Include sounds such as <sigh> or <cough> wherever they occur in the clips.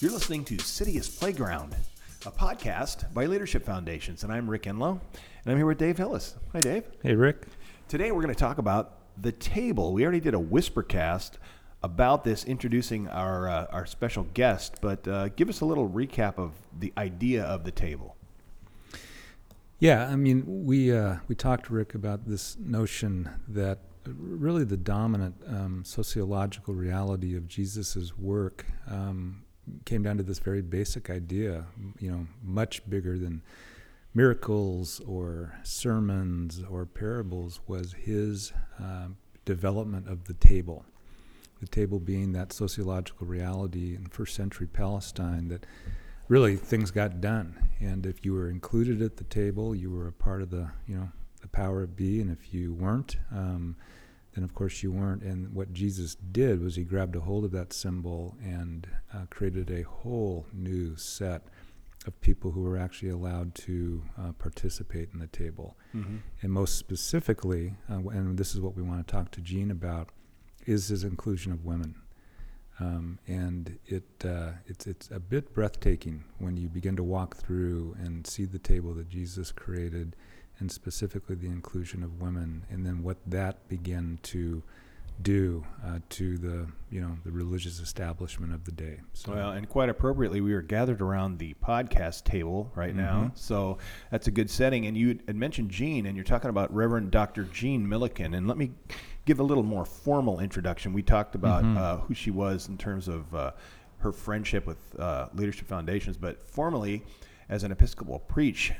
You're listening to Citius Playground, a podcast by Leadership Foundations, and I'm Rick Enlow, and I'm here with Dave Hillis. Hi, Dave. Hey, Rick. Today we're going to talk about the table. We already did a whispercast about this, introducing our uh, our special guest, but uh, give us a little recap of the idea of the table. Yeah, I mean, we uh, we talked, Rick, about this notion that really the dominant um, sociological reality of Jesus's work um, came down to this very basic idea, you know, much bigger than miracles or sermons or parables, was his um, development of the table. The table being that sociological reality in first century Palestine that really things got done. And if you were included at the table, you were a part of the, you know, the power of be. And if you weren't, um, then of course you weren't. And what Jesus did was he grabbed a hold of that symbol and uh, created a whole new set of people who were actually allowed to uh, participate in the table. Mm-hmm. And most specifically, uh, and this is what we want to talk to Jean about, is his inclusion of women. Um, and it uh, it's it's a bit breathtaking when you begin to walk through and see the table that Jesus created, and specifically the inclusion of women, and then what that began to do uh, to the you know the religious establishment of the day. So. Well, and quite appropriately, we are gathered around the podcast table right mm-hmm. now, so that's a good setting. And you had mentioned Jean, and you're talking about Reverend Dr. Jean Milliken, and let me give a little more formal introduction. We talked about mm-hmm. uh, who she was in terms of uh, her friendship with uh, Leadership Foundations, but formally, as an Episcopal preach,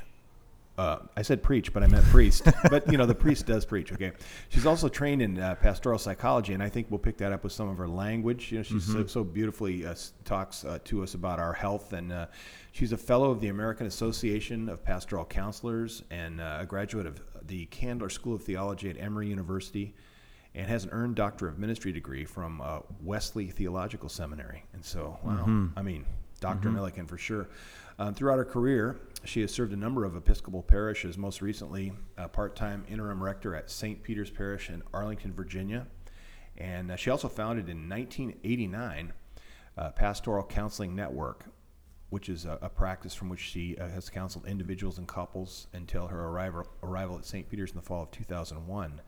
uh, I said preach, but I meant priest. <laughs> but you know, the priest does preach. Okay, she's also trained in uh, pastoral psychology, and I think we'll pick that up with some of her language. You know, she mm-hmm. so, so, beautifully uh, talks uh, to us about our health, and uh, she's a fellow of the American Association of Pastoral Counselors and uh, a graduate of the Candler School of Theology at Emory University and has an earned Doctor of Ministry degree from uh, Wesley Theological Seminary. And so, wow, mm-hmm. I mean, doctor mm-hmm. Milliken for sure. Um, throughout her career, she has served a number of Episcopal parishes, most recently a part time interim rector at St. Peter's Parish in Arlington, Virginia. And uh, she also founded in 1989 uh, Pastoral Counseling Network, which is a, a practice from which she uh, has counseled individuals and couples until her arrival, arrival at St. Peter's in the fall of 2001.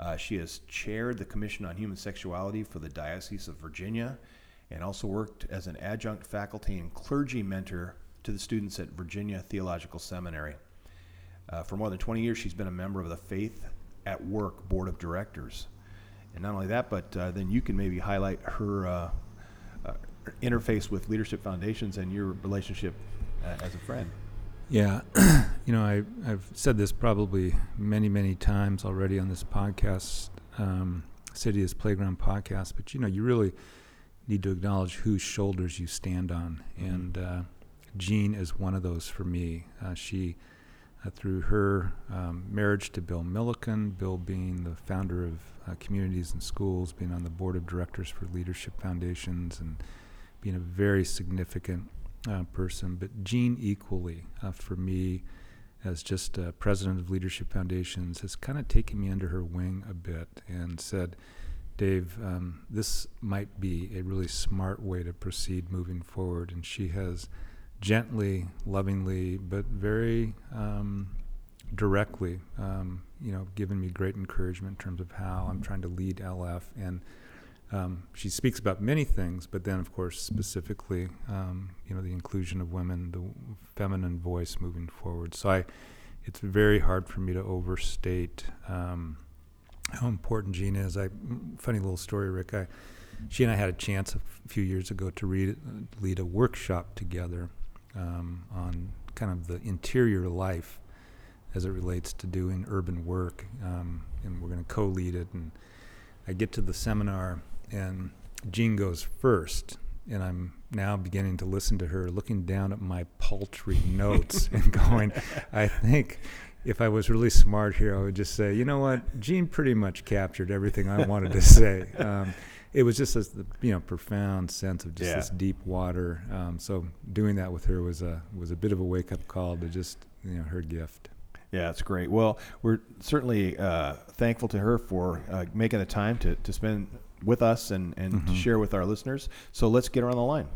Uh, she has chaired the Commission on Human Sexuality for the Diocese of Virginia and also worked as an adjunct faculty and clergy mentor to the students at Virginia Theological Seminary. Uh, for more than 20 years, she's been a member of the Faith at Work Board of Directors. And not only that, but uh, then you can maybe highlight her uh, uh, interface with Leadership Foundations and your relationship uh, as a friend. Yeah, <clears throat> you know, I, I've said this probably many, many times already on this podcast, um, Citius Playground podcast, but you know, you really need to acknowledge whose shoulders you stand on. Mm-hmm. And uh, Jean is one of those for me. Uh, she, uh, through her um, marriage to Bill Milliken, Bill being the founder of uh, Communities and Schools, being on the board of directors for Leadership Foundations, and being a very significant uh, person, but Jean equally uh, for me as just president of Leadership Foundations has kind of taken me under her wing a bit and said, Dave, um, this might be a really smart way to proceed moving forward. And she has gently, lovingly, but very um, directly, um, you know, given me great encouragement in terms of how I'm trying to lead LF and um, she speaks about many things, but then, of course, specifically, um, you know, the inclusion of women, the feminine voice moving forward. So I, it's very hard for me to overstate um, how important Jean is. I, funny little story, Rick. I, she and I had a chance a few years ago to read, lead a workshop together um, on kind of the interior life as it relates to doing urban work, um, and we're going to co-lead it. And I get to the seminar and Jean goes first, and I'm now beginning to listen to her, looking down at my paltry notes <laughs> and going, I think if I was really smart here, I would just say, you know what, Jean pretty much captured everything I wanted to say. <laughs> Um, it was just this, you know, profound sense of just yeah. this deep water. Um, so doing that with her was a was a bit of a wake up call to just, you know, her gift. Yeah, it's great. Well, we're certainly uh, thankful to her for uh, making the time to, to spend with us and, and mm-hmm. to share with our listeners. So let's get her on the line.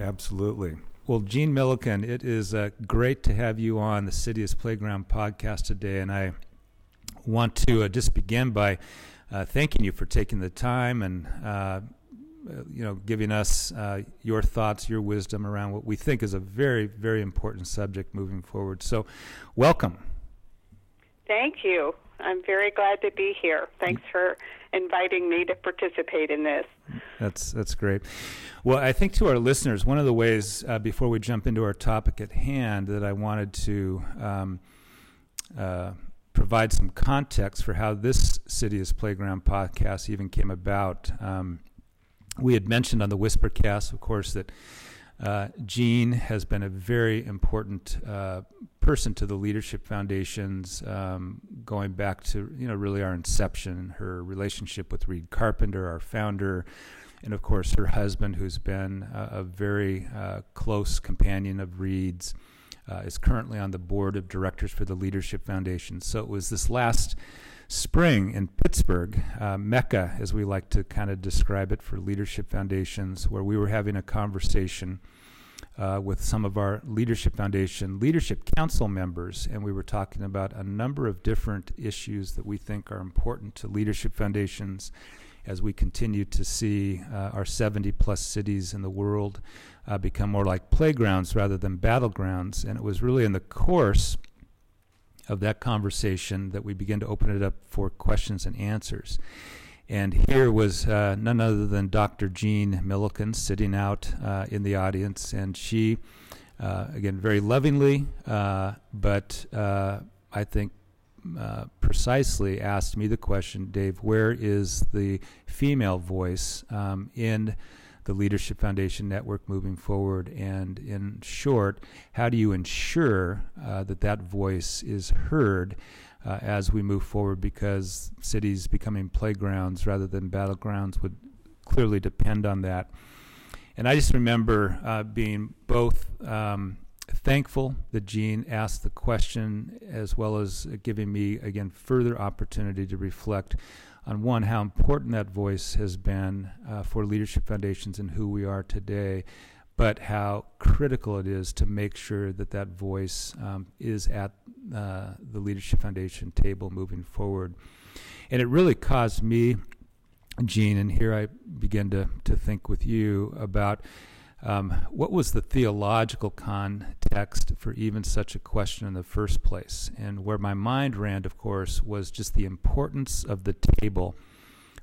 Absolutely. Well, Jean Milliken, it is uh, great to have you on the Citius Playground podcast today, and I want to uh, just begin by uh, thanking you for taking the time and uh, you know giving us uh, your thoughts, your wisdom around what we think is a very, very important subject moving forward. So, welcome. Thank you. I'm very glad to be here. Thanks for inviting me to participate in this. That's that's great. Well, I think to our listeners, one of the ways uh, before we jump into our topic at hand that I wanted to um, uh, provide some context for how this Citius Playground podcast even came about. Um, we had mentioned on the Whispercast, of course, that uh, Jean has been a very important uh, person to the Leadership Foundations, um, going back to you know really our inception, her relationship with Reid Carpenter, our founder, and of course her husband, who's been a, a very uh, close companion of Reid's, uh, is currently on the board of directors for the Leadership Foundation. So it was this last spring in Pittsburgh, uh, Mecca, as we like to kind of describe it for leadership foundations, where we were having a conversation uh, with some of our Leadership Foundation Leadership Council members, and we were talking about a number of different issues that we think are important to leadership foundations as we continue to see uh, our 70 plus cities in the world uh, become more like playgrounds rather than battlegrounds. And it was really in the course of that conversation that we began to open it up for questions and answers. And here was uh, none other than Dr. Jean Milliken sitting out uh, in the audience, and she, uh, again, very lovingly, uh, but uh, I think uh, precisely asked me the question, Dave, where is the female voice um, in the Leadership Foundation network moving forward? And in short, how do you ensure that that voice is heard? uh, as we move forward because cities becoming playgrounds rather than battlegrounds would clearly depend on that. And I just remember uh, being both um, thankful that Jean asked the question as well as giving me, again, further opportunity to reflect on one, how important that voice has been uh, for Leadership Foundations and who we are today but how critical it is to make sure that that voice um, is at uh, the Leadership Foundation table moving forward. And it really caused me, Jean, and here I begin to, to think with you about um, what was the theological context for even such a question in the first place. And where my mind ran, of course, was just the importance of the table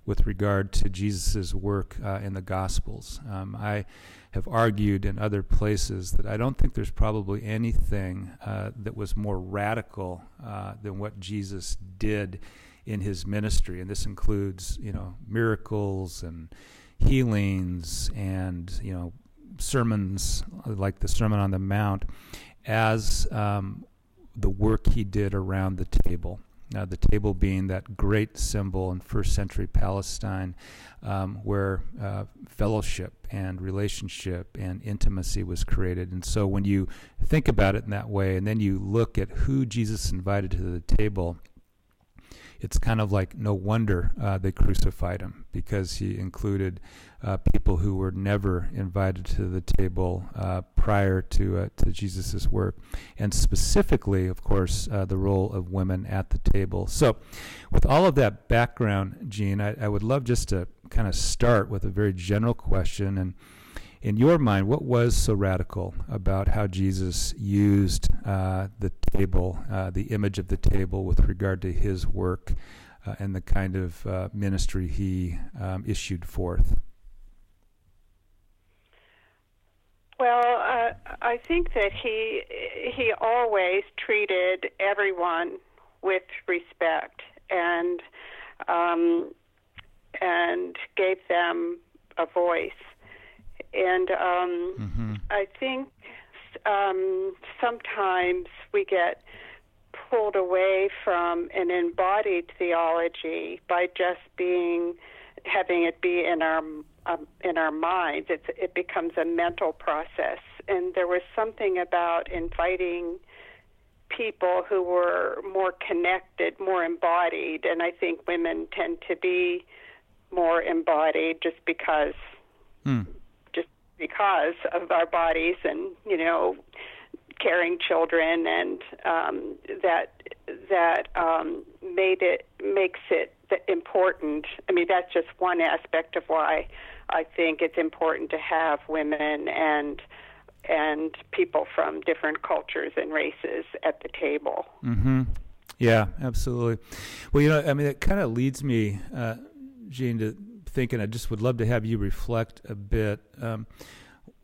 with regard to Jesus' work uh, in the Gospels. Um, I have argued in other places that I don't think there's probably anything uh, that was more radical uh, than what Jesus did in his ministry, and this includes, you know, miracles and healings and you know sermons like the Sermon on the Mount as um, the work he did around the table. Uh, the table being that great symbol in first century Palestine um, where uh, fellowship and relationship and intimacy was created. And so when you think about it in that way, and then you look at who Jesus invited to the table, it's kind of like no wonder uh, they crucified him because he included uh, people who were never invited to the table uh, prior to uh, to Jesus's work, and specifically, of course, uh, the role of women at the table. So, with all of that background, Jean, I, I would love just to kind of start with a very general question and in your mind, what was so radical about how Jesus used uh, the table, uh, the image of the table, with regard to his work and the kind of ministry he um, issued forth? Well, uh, I think that he he always treated everyone with respect and um, and gave them a voice and um, mm-hmm. I think um, sometimes we get pulled away from an embodied theology by just being having it be in our um, in our minds. It's, it becomes a mental process, and there was something about inviting people who were more connected, more embodied, and I think women tend to be more embodied just because. Mm because of our bodies and you know carrying children and um, that that um, made it makes it important. I mean, that's just one aspect of why I think it's important to have women and and people from different cultures and races at the table. Mm-hmm. Yeah, absolutely. Well, you know, I mean, it kind of leads me, uh, Jean, to thinking. I just would love to have you reflect a bit. Um,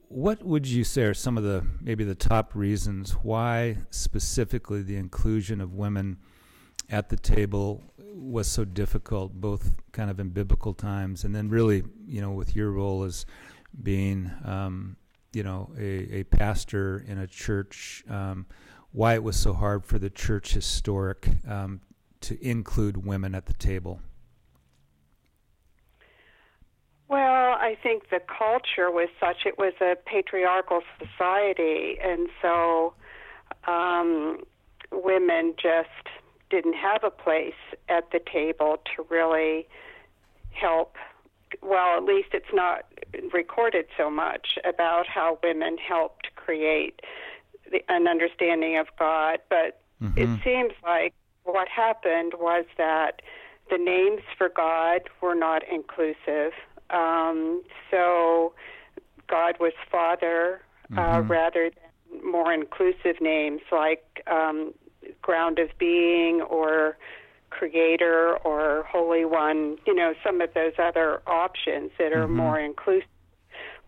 what would you say are some of the maybe the top reasons why specifically the inclusion of women at the table was so difficult, both kind of in biblical times and then really, you know, with your role as being, um, you know, a, a pastor in a church, um, why it was so hard for the church historic um, to include women at the table? Well, I think the culture was such it was a patriarchal society, and so um, women just didn't have a place at the table to really help. Well, at least it's not recorded so much about how women helped create the, an understanding of God, but mm-hmm. it seems like what happened was that the names for God were not inclusive um, so God was Father uh, mm-hmm. rather than more inclusive names like um, Ground of Being or Creator or Holy One. You know, some of those other options that are mm-hmm. more inclusive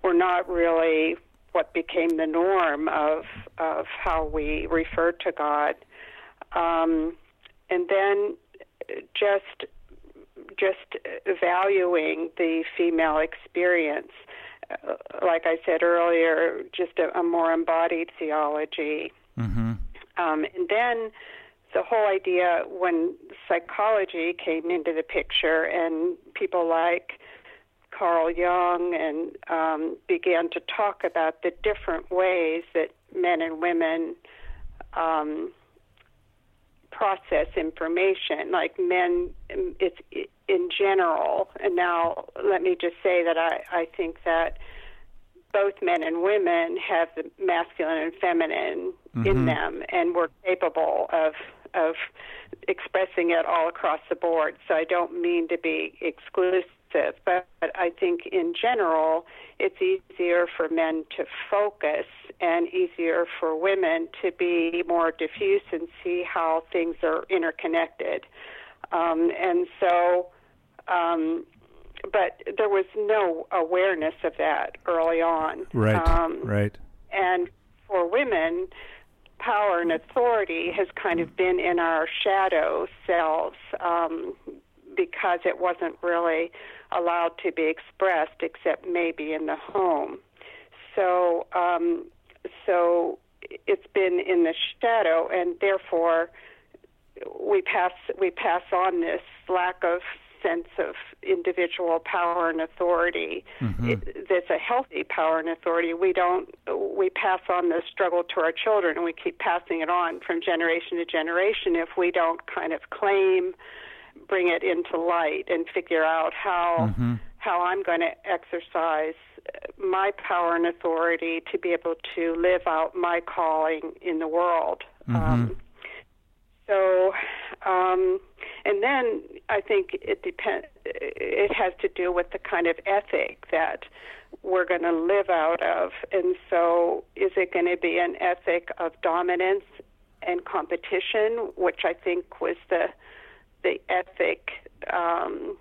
were not really what became the norm of of how we refer to God. Um, and then just just valuing the female experience. Uh, like I said earlier, just a, a more embodied theology. Mm-hmm. Um, and then the whole idea when psychology came into the picture and people like Carl Jung and um, began to talk about the different ways that men and women um, process information. Like men, it's in general. And now, let me just say that I, I think that both men and women have the masculine and feminine mm-hmm. in them, and we're capable of of expressing it all across the board. So I don't mean to be exclusive, but, but I think in general, it's easier for men to focus and easier for women to be more diffuse and see how things are interconnected. Um, and so, um, but there was no awareness of that early on. Right. Um, right. And for women, power and authority has kind of been in our shadow selves um, because it wasn't really allowed to be expressed except maybe in the home. So, um, so it's been in the shadow, and therefore we pass we pass on this lack of sense of individual power and authority. Mm-hmm. It, that's a healthy power and authority. We don't we pass on the struggle to our children, and we keep passing it on from generation to generation if we don't kind of claim, bring it into light, and figure out how mm-hmm. how I'm going to exercise my power and authority to be able to live out my calling in the world. Mm-hmm. Um, so, um, and then I think it depends. It has to do with the kind of ethic that we're going to live out of. And so, is it going to be an ethic of dominance and competition, which I think was the the ethic um,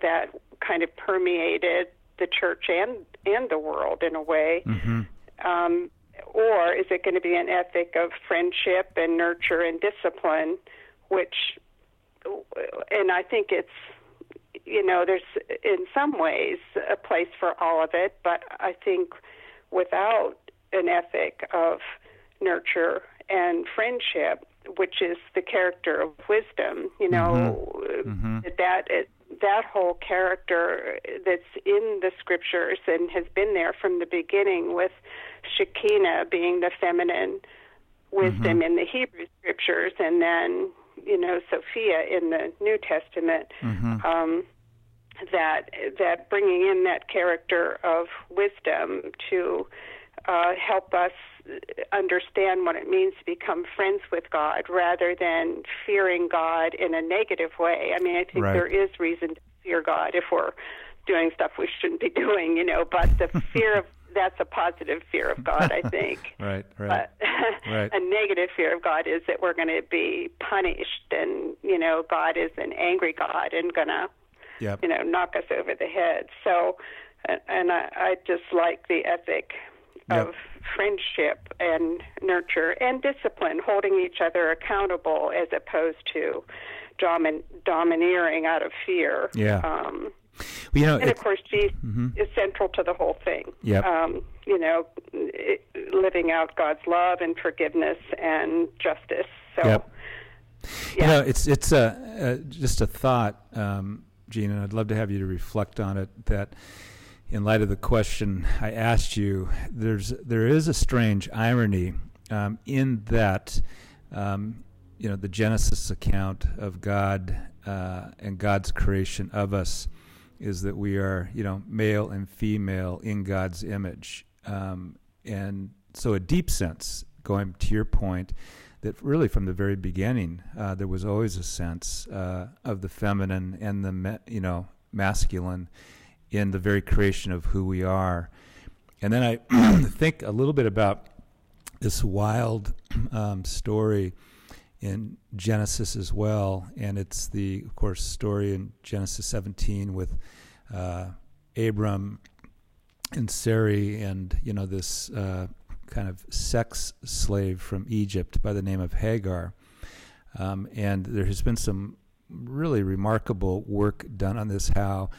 that kind of permeated the church and and the world in a way. Mm-hmm. Um, or is it going to be an ethic of friendship and nurture and discipline, which, and I think it's, you know, there's in some ways a place for all of it, but I think without an ethic of nurture and friendship, which is the character of wisdom, you know, mm-hmm. Mm-hmm. that it, that whole character that's in the scriptures and has been there from the beginning with Shekinah being the feminine wisdom mm-hmm. in the Hebrew scriptures, and then you know Sophia in the New Testament. Mm-hmm. Um, that that bringing in that character of wisdom to uh, help us understand what it means to become friends with God rather than fearing God in a negative way. I mean, I think Right. there is reason to fear God if we're doing stuff we shouldn't be <laughs> doing, you know, but the <laughs> fear of that's a positive fear of God, I think. <laughs> Right, right. But Right. a negative fear of God is that we're going to be punished, and you know, God is an angry God and going to, Yep. you know, knock us over the head. So, and- and I, I just like the ethic Yep. of friendship and nurture and discipline, holding each other accountable as opposed to domin- domineering out of fear. Yeah. Um, Well, you know, and of course, Jesus Mhm. is central to the whole thing. Yep. Um, you know, it, living out God's love and forgiveness and justice. So, Yep. yeah. You know, it's it's a, uh just a thought, um, Jean, and I'd love to have you to reflect on it. That, in light of the question I asked you, there's there is a strange irony um, in that, um, you know, the Genesis account of God uh, and God's creation of us is that we are, you know, male and female in God's image, um, and so a deep sense, going to your point, that really from the very beginning uh, there was always a sense uh, of the feminine and the you know masculine in the very creation of who we are. And then I <clears throat> think a little bit about this wild <clears throat> um, story in Genesis as well, and it's the of course story in Genesis 17 with uh, Abram and Sarai, and you know this uh, kind of sex slave from Egypt by the name of Hagar. Um, and there has been some really remarkable work done on this. How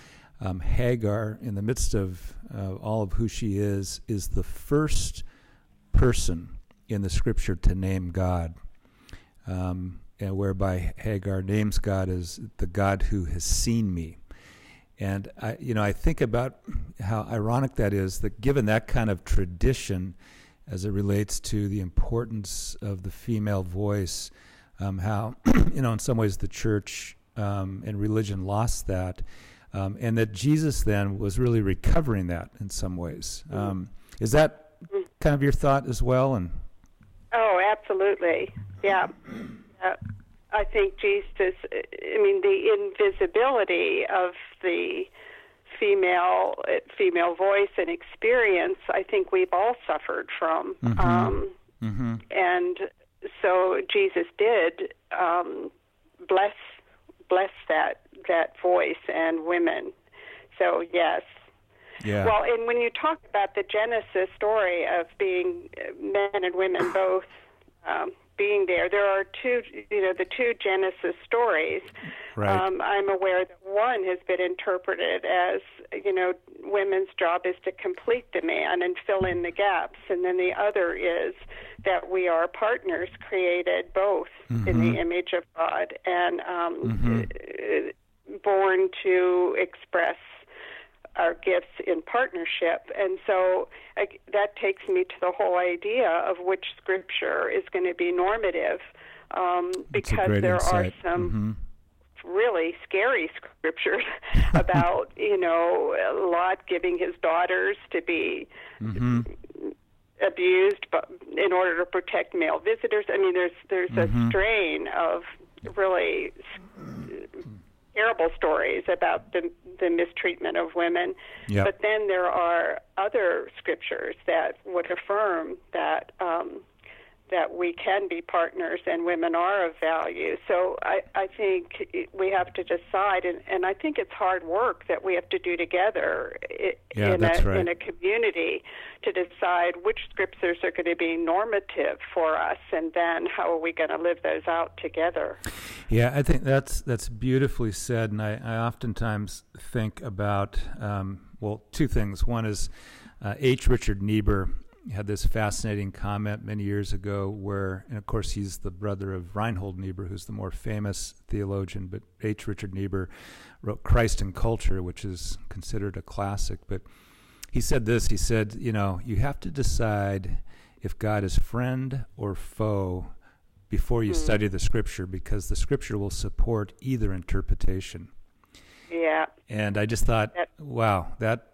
um, Hagar, in the midst of uh, all of who she is, is the first person in the Scripture to name God. Um, and whereby Hagar names God as the God who has seen me. And I, you know, I think about how ironic that is that given that kind of tradition, as it relates to the importance of the female voice, um, how <clears throat> you know, in some ways, the church um, and religion lost that, um, and that Jesus then was really recovering that in some ways. Um, is that kind of your thought as well? And Oh, absolutely. Yeah. Uh, I think Jesus, I mean, the invisibility of the female uh, female voice and experience, I think we've all suffered from. Mhm. Um, mm-hmm. and so Jesus did um, bless bless that that voice and women. So yes, yeah, well, and when you talk about the Genesis story of being uh, men and women <clears throat> both um, being there, there are two, you know, the two Genesis stories. right, Um, I'm aware that one has been interpreted as, you know, women's job is to complete the man and fill in the gaps, and then the other is that we are partners created both in Mhm. the image of God and um, Mhm. Born to express our gifts in partnership. And so uh, that takes me to the whole idea of which scripture is going to be normative um, because there are insight. some Mhm. really scary scriptures <laughs> about, you know, Lot giving his daughters to be Mhm. abused but in order to protect male visitors. I mean, there's there's Mhm. a strain of really terrible stories about the the mistreatment of women. Yep. But then there are other scriptures that would affirm that um, that we can be partners and women are of value. So I, I think we have to decide, and, and I think it's hard work that we have to do together Yeah, in, a, right. in a community to decide which scriptures are going to be normative for us, and then how are we going to live those out together. Yeah, I think that's that's beautifully said, and I, I oftentimes think about um, well, two things. One is uh, H. Richard Niebuhr had this fascinating comment many years ago, where, and of course, he's the brother of Reinhold Niebuhr, who's the more famous theologian. But H. Richard Niebuhr wrote Christ and Culture, which is considered a classic. But he said this: he said, you know, you have to decide if God is friend or foe before you Hmm. study the scripture because the scripture will support either interpretation. Yeah. And I just thought, That- wow, that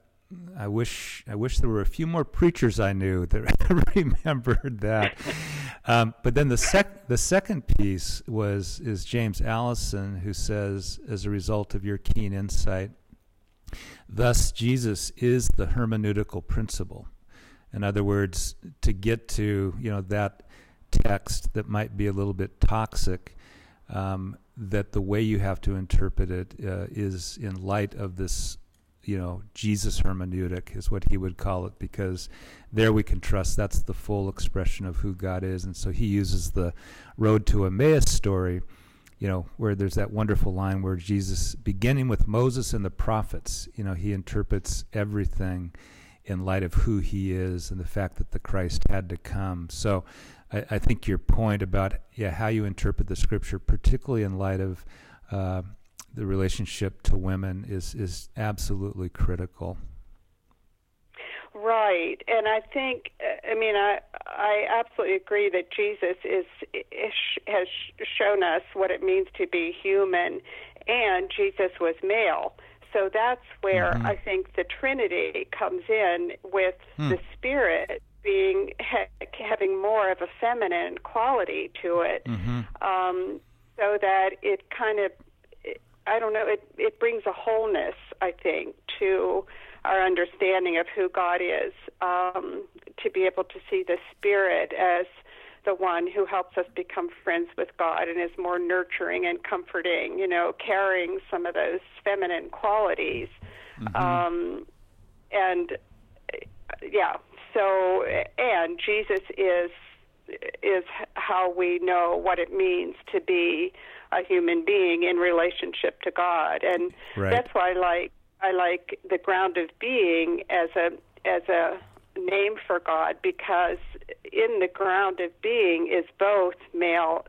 I wish I wish there were a few more preachers I knew <laughs> that <laughs> remembered that. Um, but then the sec the second piece was is James Alison who says, as a result of your keen insight, thus Jesus is the hermeneutical principle. In other words, to get to you know that text that might be a little bit toxic, um, that the way you have to interpret it uh, is in light of this, you know, Jesus hermeneutic is what he would call it, because there we can trust that's the full expression of who God is, and so he uses the road to Emmaus story. You know, where there's that wonderful line where Jesus, beginning with Moses and the prophets, you know, he interprets everything in light of who he is and the fact that the Christ had to come. So I, I think your point about yeah how you interpret the scripture, particularly in light of uh, the relationship to women, is is absolutely critical. Right, and I think, I mean, I I absolutely agree that Jesus is, is has shown us what it means to be human, and Jesus was male. So that's where Mhm. I think the Trinity comes in with Hmm. the Spirit being ha- having more of a feminine quality to it, Mm-hmm. um, so that it kind of, I don't know, it it brings a wholeness, I think, to our understanding of who God is, um, to be able to see the Spirit as the one who helps us become friends with God and is more nurturing and comforting, you know, carrying some of those feminine qualities. Um, and yeah, so and Jesus is is how we know what it means to be a human being in relationship to God, and Right. that's why I like I like the ground of being as a as a name for God because in the ground of being is both male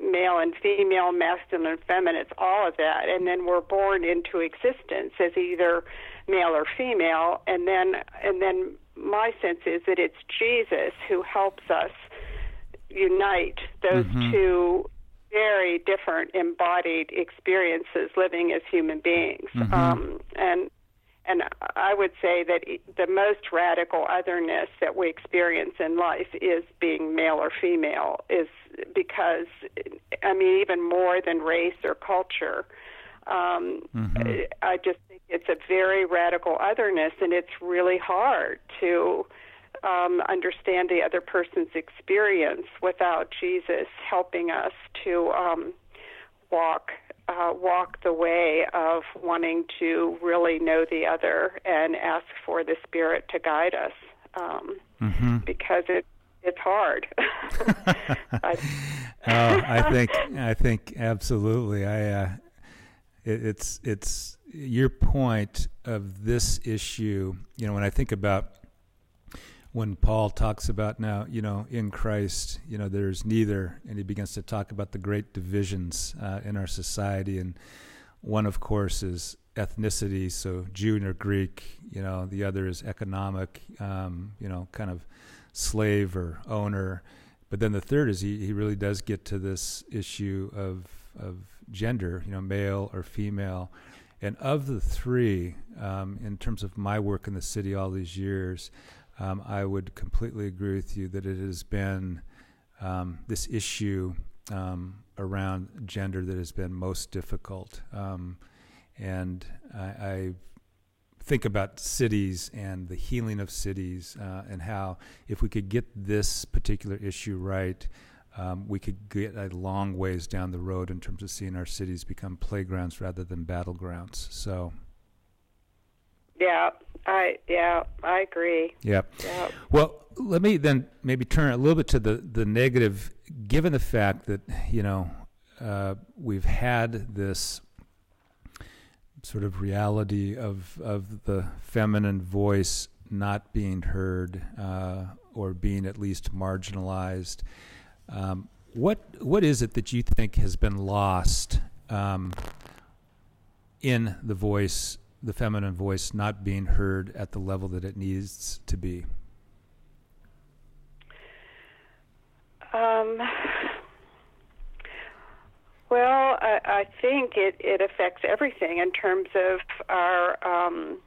male and female, masculine and feminine, it's all of that. And then we're born into existence as either male or female and then and then my sense is that it's Jesus who helps us unite those Mhm. two very different embodied experiences living as human beings. Mhm. Um, and and I would say that the most radical otherness that we experience in life is being male or female, is because, I mean, even more than race or culture. Um, Mhm. I just think it's a very radical otherness, and it's really hard to um, understand the other person's experience without Jesus helping us to um, walk uh, walk the way of wanting to really know the other and ask for the Spirit to guide us um, Mm-hmm. because it it's hard. <laughs> I, <laughs> oh, I think I think absolutely. I uh, it, it's it's your point of this issue. You know, when I think about when Paul talks about now, you know, in Christ, you know, there's neither, and he begins to talk about the great divisions uh, in our society, and one, of course, is ethnicity, so Jew or Greek. You know, the other is economic. Um, you know, kind of slave or owner. But then the third is he, he really does get to this issue of of gender, you know, male or female. And of the three, um, in terms of my work in the city all these years, um, I would completely agree with you that it has been um, this issue um, around gender that has been most difficult. Um, and I, I think about cities and the healing of cities uh, and how if we could get this particular issue right, um, we could get a long ways down the road in terms of seeing our cities become playgrounds rather than battlegrounds. So, yeah, I yeah I agree. yeah. Yeah. Well, let me then maybe turn a little bit to the, the negative, given the fact that, you know, uh, we've had this sort of reality of, of the feminine voice not being heard uh, or being at least marginalized. Um, what what is it that you think has been lost um, in the voice, the feminine voice, not being heard at the level that it needs to be? Um, Well, I, I think it, it affects everything in terms of our um,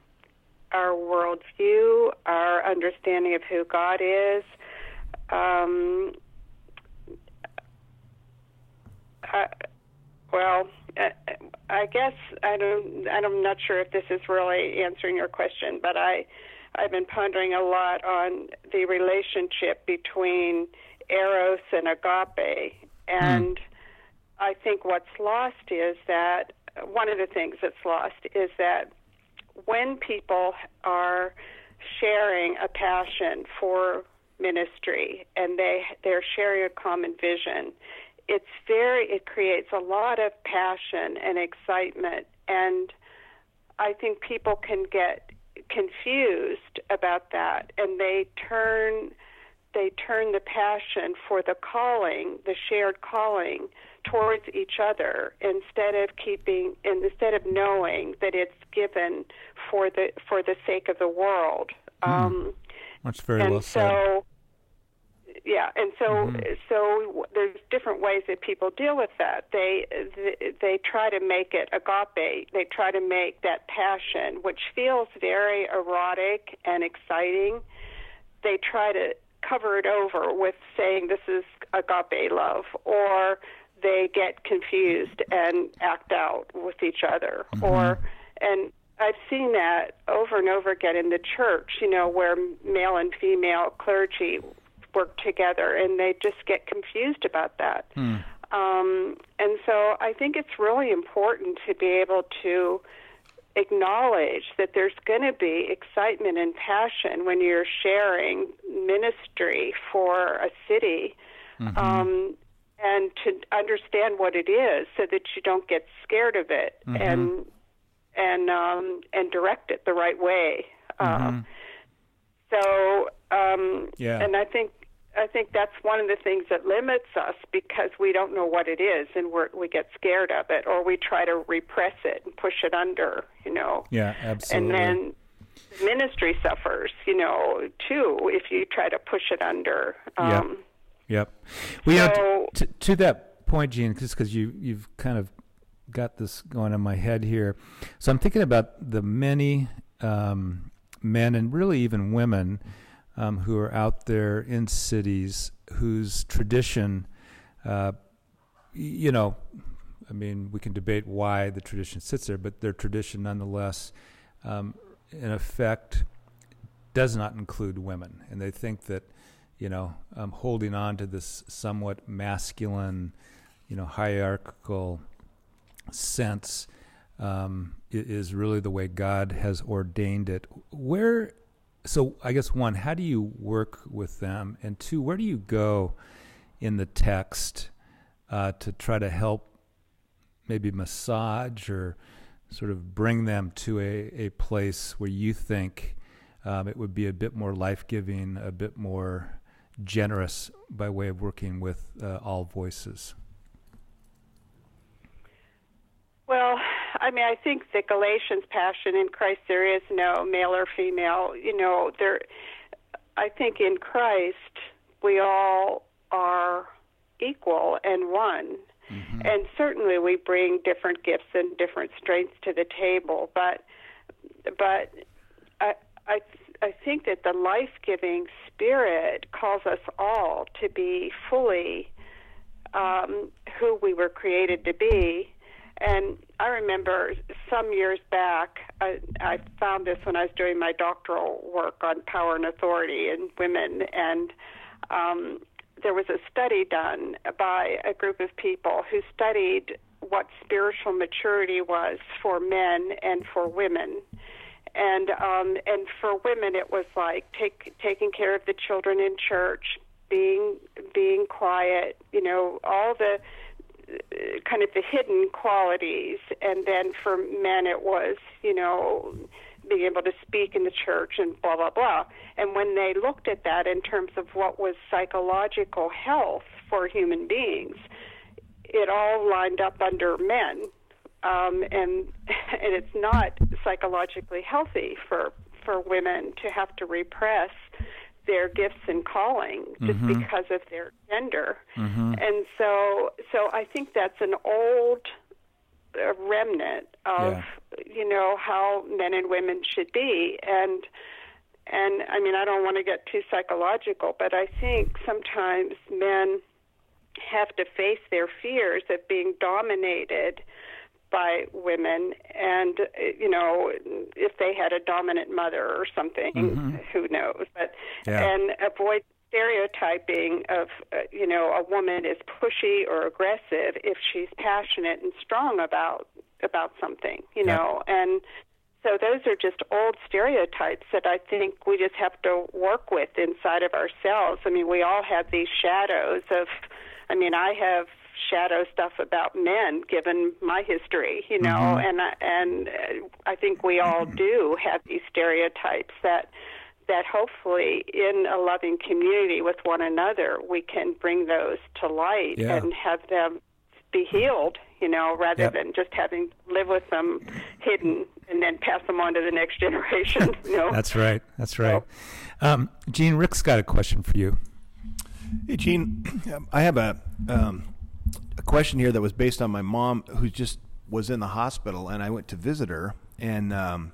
our worldview, our understanding of who God is. Um, I, well, I, I guess I don't. I'm not sure if this is really answering your question, but I I've been pondering a lot on the relationship between eros and agape, and mm. I think what's lost is that one of the things that's lost is that when people are sharing a passion for ministry and they they're sharing a common vision it's very it creates a lot of passion and excitement. And i think people can get confused about that. And they turn they turn the passion for the calling the shared calling towards each other instead of keeping instead of knowing that it's given for the for the sake of the world. Mm. um, that's very and well so, said yeah, and so mm-hmm. so there's different ways that people deal with that. They, they they try to make it agape. They try to make that passion, which feels very erotic and exciting. They try to cover it over with saying this is agape love, or they get confused and act out with each other, mm-hmm. or and I've seen that over and over again in the church, you know, where male and female clergy work together, and they just get confused about that. Hmm. Um, and so I think it's really important to be able to acknowledge that there's going to be excitement and passion when you're sharing ministry for a city. Mm-hmm. Um, and to understand what it is so that you don't get scared of it mm-hmm. and and um, and direct it the right way. Mm-hmm. Uh, so um, yeah, and I think I think that's one of the things that limits us because we don't know what it is and we we get scared of it or we try to repress it and push it under, you know. Yeah, absolutely. And then the ministry suffers, you know, too if you try to push it under. Um, yep. Yep. We so, to, to that point, Jean, just because you you've kind of got this going in my head here. So I'm thinking about the many um, men and really even women um, who are out there in cities whose tradition, uh, you know, I mean, we can debate why the tradition sits there, but their tradition nonetheless, um, in effect, does not include women. And they think that, you know, um, holding on to this somewhat masculine, you know, hierarchical sense um, is really the way God has ordained it. Where so I guess one, how do you work with them, and two, where do you go in the text uh, to try to help maybe massage or sort of bring them to a, a place where you think um, it would be a bit more life giving, a bit more generous by way of working with uh, all voices? Well, I mean, I think the Galatians passion in Christ there is no male or female. You know, there. I think in Christ we all are equal and one. Mm-hmm. And certainly we bring different gifts and different strengths to the table, but but I I I think that the life-giving spirit calls us all to be fully um, who we were created to be and I remember some years back, I, I found this when I was doing my doctoral work on power and authority in women, and um, there was a study done by a group of people who studied what spiritual maturity was for men and for women. And um, and for women, it was like take, taking care of the children in church, being being quiet, you know, all the kind of the hidden qualities, and then for men it was, you know, being able to speak in the church and blah blah blah. And when they looked at that in terms of what was psychological health for human beings, it all lined up under men, um, and <laughs> and it's not psychologically healthy for for women to have to repress their gifts and calling just Mm-hmm. because of their gender. And so so I think that's an old uh, remnant of Yeah. you know how men and women should be and and I mean I don't want to get too psychological but I think sometimes men have to face their fears of being dominated by women and you know if they had a dominant mother or something who knows but Yeah. and avoid stereotyping of uh, you know a woman is pushy or aggressive if she's passionate and strong about about something you Yeah. know and so those are just old stereotypes that I think we just have to work with inside of ourselves. I mean, we all have these shadows of I mean, I have shadow stuff about men given my history, you know, and I, and uh, I think we all do have these stereotypes that that hopefully in a loving community with one another we can bring those to light Yeah. and have them be healed, you know, rather Yep. than just having live with them hidden and then pass them on to the next <laughs> generation, you know. That's right. That's right. Um, Jean, Rick's got a question for you. Hey, Jean, <clears throat> I have a um, a question here that was based on my mom, who just was in the hospital, and I went to visit her, and um,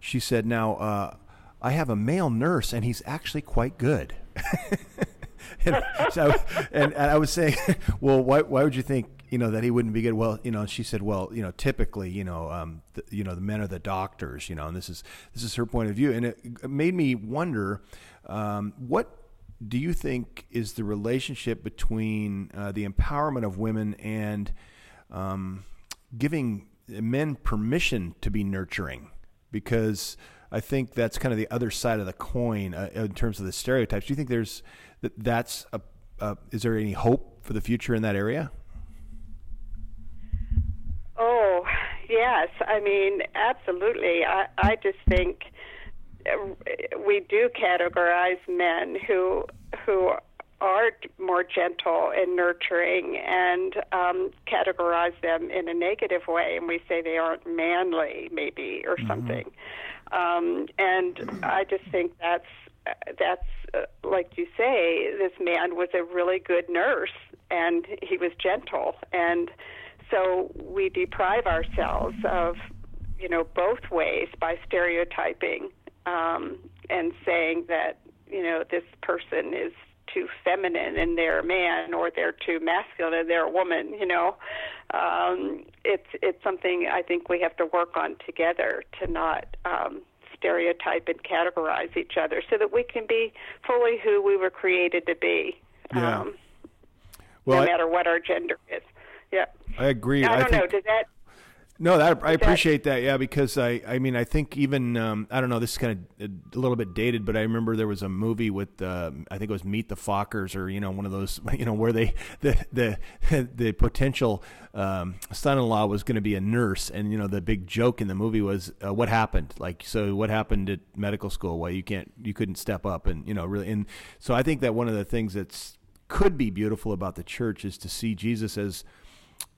she said, "Now uh, I have a male nurse, and he's actually quite good." <laughs> and, so, and, and I was saying, <laughs> "Well, why why would you think?" You know that he wouldn't be good. Well, you know, she said, "Well, you know, typically, you know, um, the, you know, the men are the doctors, you know, and this is this is her point of view." And it made me wonder, um, what do you think is the relationship between uh, the empowerment of women and um, giving men permission to be nurturing? Because I think that's kind of the other side of the coin uh, in terms of the stereotypes. Do you think there's that that's a, uh, is there any hope for the future in that area? Oh, yes. I mean, absolutely. I, I just think we do categorize men who who are more gentle and nurturing and um, categorize them in a negative way, and we say they aren't manly, maybe, or something. Um, and I just think that's that's uh, like you say. This man was a really good nurse, and he was gentle, and so we deprive ourselves of you know both ways by stereotyping um, and saying that you know this person is too feminine and they're a man or they're too masculine and they're a woman you know um, it's it's something I think we have to work on together to not um, stereotype and categorize each other so that we can be fully who we were created to be Yeah. um, Well, no I- matter what our gender is yeah I agree. I don't think, know does that No, that I appreciate that. Yeah, because I, I mean, I think even um, I don't know. This is kind of a little bit dated, but I remember there was a movie with uh, I think it was Meet the Fockers or you know one of those <laughs> you know where they the the <laughs> the potential um, son-in-law was going to be a nurse, and you know the big joke in the movie was uh, what happened. Like, so what happened at medical school? Why you can't you couldn't step up and you know really and so I think that one of the things that's could be beautiful about the church is to see Jesus as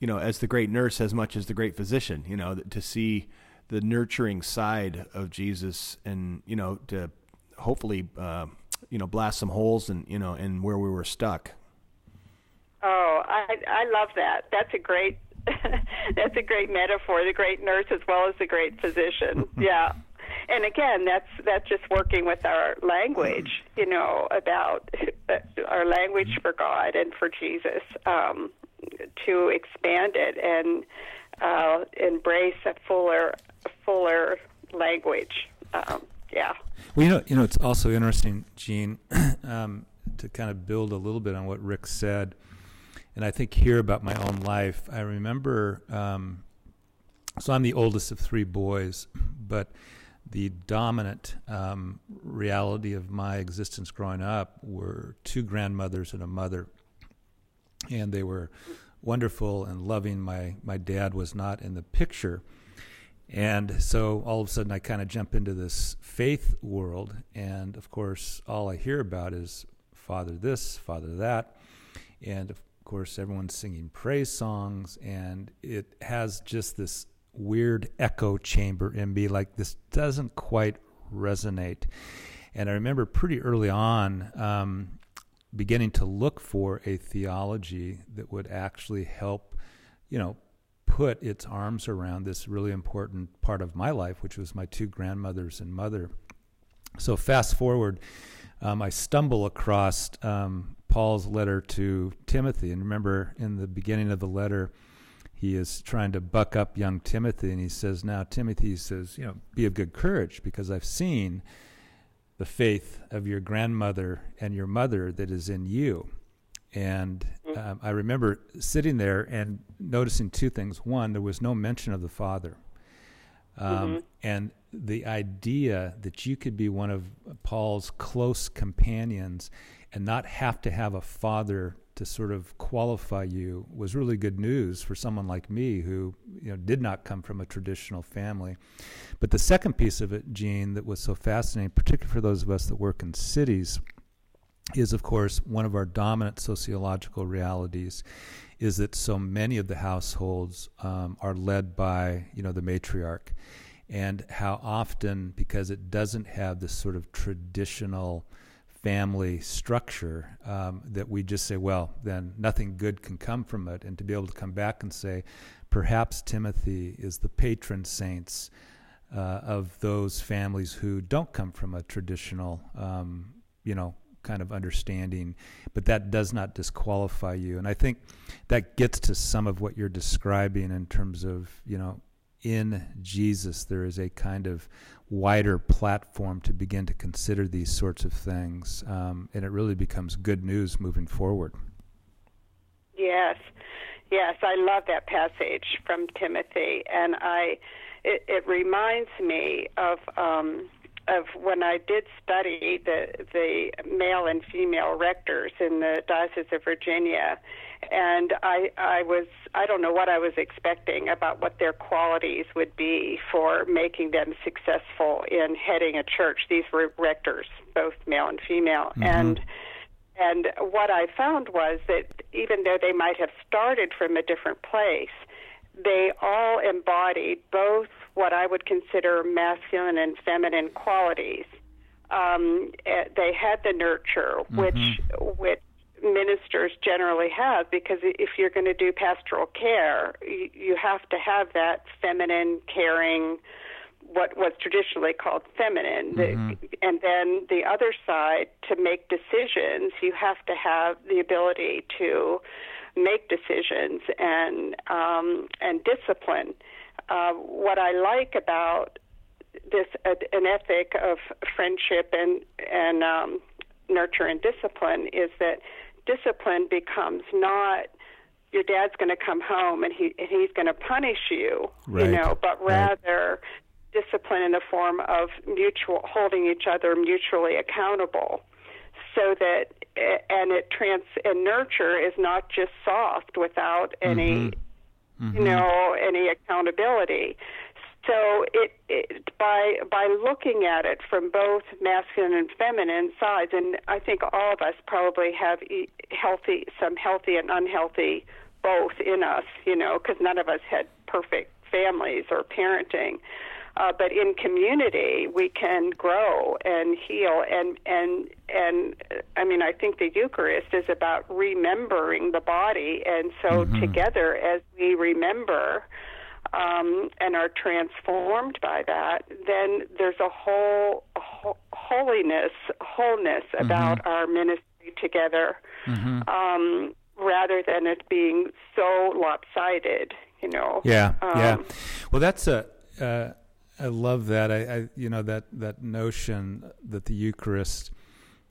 you know, as the great nurse as much as the great physician, you know, to see the nurturing side of Jesus and, you know, to hopefully, uh, you know, blast some holes and, you know, and where we were stuck. Oh, I I love that. That's a great <laughs> that's a great metaphor. The great nurse as well as the great physician. <laughs> yeah. And again, that's that's just working with our language, <clears throat> you know, about our language for God and for Jesus, um, to expand it and uh, embrace a fuller fuller language. Um, yeah. Well, you know, you know, it's also interesting, Jean, <clears throat> um, to kind of build a little bit on what Rick said, and I think here about my own life. I remember, um, so I'm the oldest of three boys, but the dominant um, reality of my existence growing up were two grandmothers and a mother, and they were wonderful and loving. My my dad was not in the picture. And so all of a sudden, I kind of jump into this faith world. And of course, all I hear about is Father this, Father that. And of course, everyone's singing praise songs. And it has just this weird echo chamber in me like this doesn't quite resonate. And I remember pretty early on um, beginning to look for a theology that would actually help, you know, put its arms around this really important part of my life, which was my two grandmothers and mother. So fast forward, um, I stumble across um, Paul's letter to Timothy, and remember in the beginning of the letter, he is trying to buck up young Timothy, and he says, "Now Timothy says, you know, be of good courage, because I've seen the faith of your grandmother and your mother that is in you." And mm-hmm. um, I remember sitting there and noticing two things. One, there was no mention of the father. Um, mm-hmm. And the idea that you could be one of Paul's close companions and not have to have a father to sort of qualify you was really good news for someone like me who you know did not come from a traditional family. But the second piece of it, Jean, that was so fascinating, particularly for those of us that work in cities, is of course one of our dominant sociological realities is that so many of the households um, are led by you know the matriarch and how often because it doesn't have this sort of traditional family structure um, that we just say well then nothing good can come from it and to be able to come back and say perhaps timothy is the patron saints uh, of those families who don't come from a traditional um, you know kind of understanding, but that does not disqualify you. And I think that gets to some of what you're describing in terms of, you know, in Jesus, there is a kind of wider platform to begin to consider these sorts of things. Um, and it really becomes good news moving forward. Yes. Yes, I love that passage from Timothy. And I, it, it reminds me of, um, of when I did study the the male and female rectors in the Diocese of Virginia, and I I was I don't know what I was expecting about what their qualities would be for making them successful in heading a church. These were rectors, both male and female, mm-hmm. and and what I found was that even though they might have started from a different place, they all embodied both what I would consider masculine and feminine qualities. Um, eh, they had the nurture, mm-hmm. which which ministers generally have, because if you're going to do pastoral care, you, have to have that feminine, caring, what was traditionally called feminine. Mm-hmm. And then the other side, to make decisions, you have to have the ability to make decisions and um, and discipline. Uh, what I like about this uh, an ethic of friendship and and um, nurture and discipline is that discipline becomes not your dad's going to come home and he and he's going to punish you, right. you know, but rather right. discipline in the form of mutual holding each other mutually accountable, so that and it trans and nurture is not just soft without any. Mm-hmm mm-hmm. you know, any accountability. So it, it by by looking at it from both masculine and feminine sides, and I think all of us probably have healthy, some healthy and unhealthy both in us, you know, because none of us had perfect families or parenting. Uh, but in community, we can grow and heal. And and and I mean, I think the Eucharist is about remembering the body, and so mm-hmm. together, as we remember um, and are transformed by that, then there's a whole, a whole holiness, wholeness mm-hmm. about our ministry together, mm-hmm. um, rather than it being so lopsided. You know. Yeah. Um, yeah. Well, that's a. Uh, I love that. I, I, you know that that notion that the Eucharist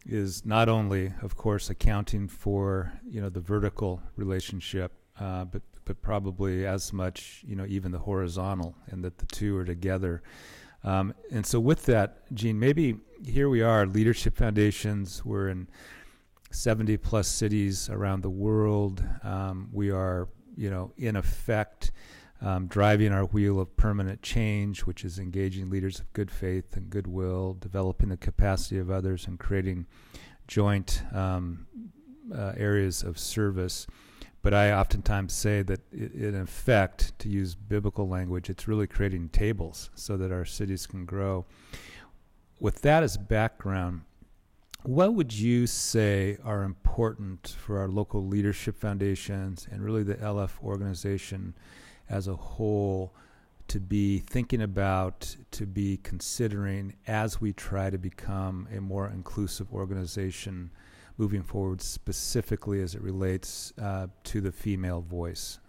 is not only, of course, accounting for you know the vertical relationship, uh, but but probably as much you know even the horizontal, and that the two are together. Um, and so, with that, Jean, maybe here we are, Leadership Foundations. We're in 70 plus cities around the world. Um, we are, you know, in effect um, driving our wheel of permanent change, which is engaging leaders of good faith and goodwill, developing the capacity of others, and creating joint um, uh, areas of service. But I oftentimes say that, it, in effect, to use biblical language, it's really creating tables so that our cities can grow. with that as background, what would you say are important for our local leadership foundations and really the LF organization as a whole to be thinking about, to be considering as we try to become a more inclusive organization moving forward, specifically as it relates uh, to the female voice?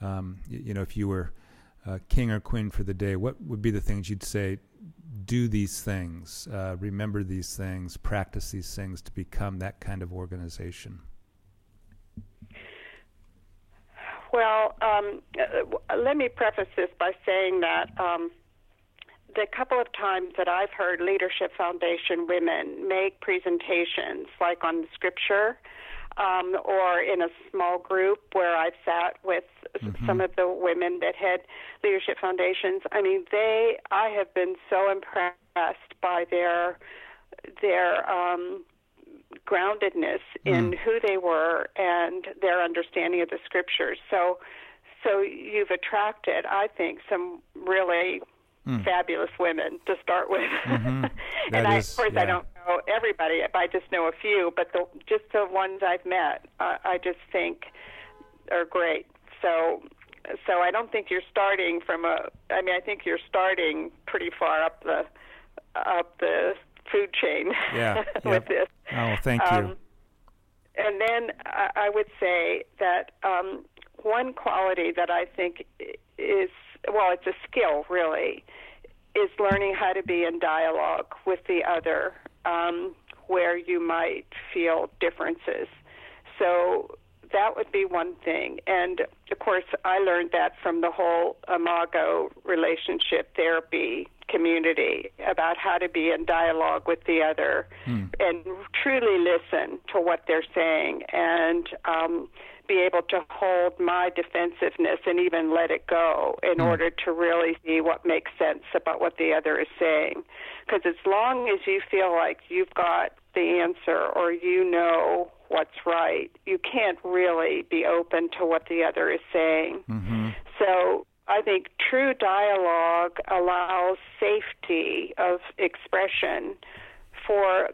Um, you, you know, if you were uh, king or queen for the day, what would be the things you'd say? Do these things, uh, remember these things, practice these things to become that kind of organization. Well, um, uh, let me preface this by saying that um, the couple of times that I've heard Leadership Foundation women make presentations, like on the Scripture, um, or in a small group where I've sat with mm-hmm. some of the women that had leadership foundations. I mean, they I have been so impressed by their their um, groundedness mm. in who they were and their understanding of the scriptures. So, so you've attracted, I think, some really mm. fabulous women to start with. Mm-hmm. <laughs> and I, of course, yeah. I don't know everybody. I just know a few, but the just the ones I've met, uh, I just think are great. So, so I don't think you're starting from a. I mean, I think you're starting pretty far up the up the food chain yeah, <laughs> with this. Oh, thank you. Um, and then I, I would say that um, one quality that I think is well, it's a skill really, is learning how to be in dialogue with the other um, where you might feel differences. So that would be one thing. And of course, I learned that from the whole Imago relationship therapy community about how to be in dialogue with the other hmm. and truly listen to what they're saying and um, be able to hold my defensiveness and even let it go in hmm. order to really see what makes sense about what the other is saying. Because as long as you feel like you've got the answer or you know what's right, you can't really be open to what the other is saying. Mm-hmm. So I think true dialogue allows safety of expression for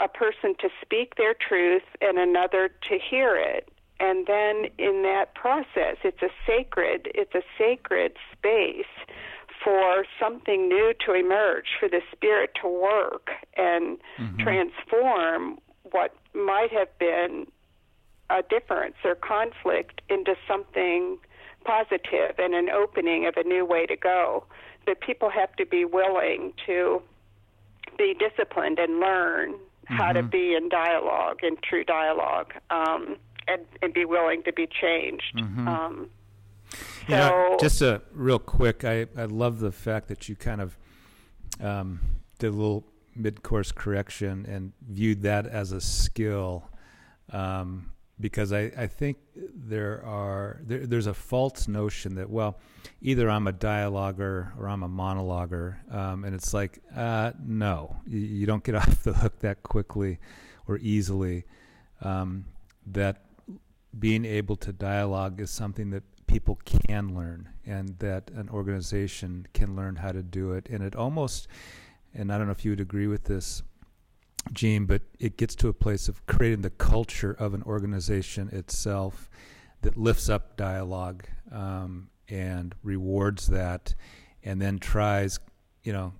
a person to speak their truth and another to hear it. And then in that process, it's a sacred, it's a sacred space for something new to emerge, for the spirit to work and mm-hmm. transform what might have been a difference or conflict into something positive and an opening of a new way to go. But people have to be willing to be disciplined and learn mm-hmm. how to mm-hmm. be in dialogue, in true dialogue, um, and, and be willing to be changed. Mm-hmm. Um, so, you know, just a real quick, I, I love the fact that you kind of um, did a little mid-course correction and viewed that as a skill. Um, because I, I think there are there, there's a false notion that well either I'm a dialoguer or I'm a monologuer um, and it's like uh, no you, you, don't get <laughs> off the hook that quickly or easily um, that being able to dialogue is something that people can learn and that an organization can learn how to do it. And it almost and I don't know if you would agree with this Jean, but it gets to a place of creating the culture of an organization itself that lifts up dialogue um, and rewards that, and then tries, you know,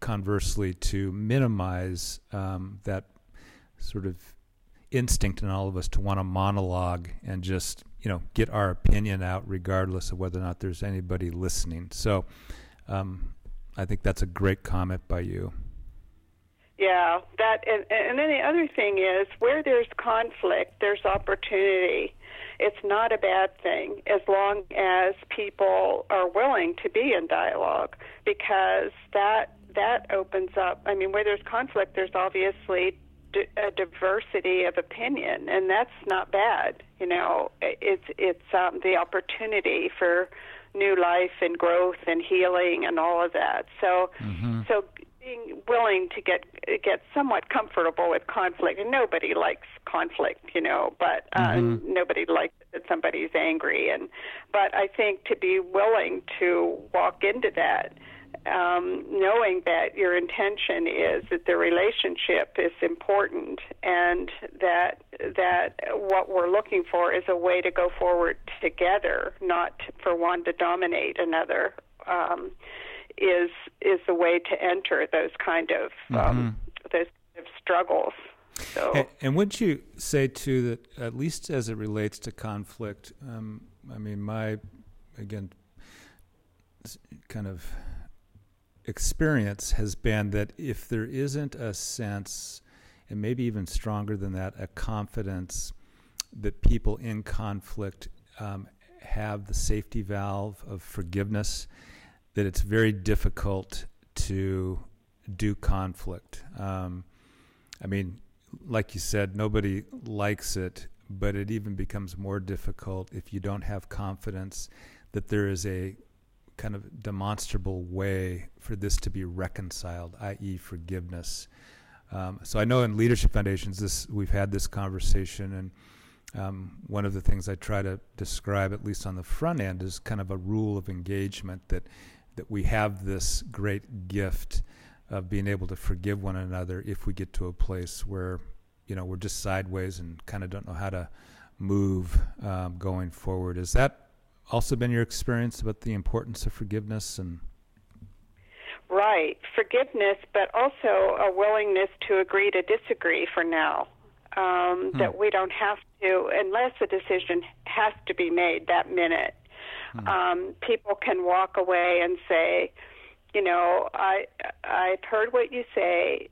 conversely to minimize um, that sort of instinct in all of us to want to monologue and just you know get our opinion out regardless of whether or not there's anybody listening. So um, I think that's a great comment by you. Yeah, that and, and then the other thing is where there's conflict, there's opportunity. It's not a bad thing as long as people are willing to be in dialogue because that that opens up. I mean, where there's conflict, there's obviously a diversity of opinion, and that's not bad. You know, it's it's um, the opportunity for new life and growth and healing and all of that. So, mm-hmm. so being willing to get get somewhat comfortable with conflict. And nobody likes conflict, you know, but uh, mm-hmm. nobody likes that somebody's angry. And but I think to be willing to walk into that um, knowing that your intention is that the relationship is important and that that what we're looking for is a way to go forward together, not for one to dominate another, um, is is the way to enter those kind of um, mm-hmm. those kind of struggles. So. And, and would you say too that at least as it relates to conflict, um, I mean, my again, kind of experience has been that if there isn't a sense, and maybe even stronger than that, a confidence that people in conflict um, have the safety valve of forgiveness, that it's very difficult to do conflict. Um, I mean, like you said, nobody likes it, but it even becomes more difficult if you don't have confidence that there is a kind of demonstrable way for this to be reconciled, i.e., forgiveness. Um, so I know in leadership foundations, this we've had this conversation, and um, one of the things I try to describe, at least on the front end, is kind of a rule of engagement that that we have this great gift of being able to forgive one another if we get to a place where you know we're just sideways and kind of don't know how to move um, going forward. Is that also been your experience about the importance of forgiveness and right. Forgiveness but also a willingness to agree to disagree for now um, hmm. that we don't have to unless a decision has to be made that minute. Hmm. um, people can walk away and say you know i i've heard what you say.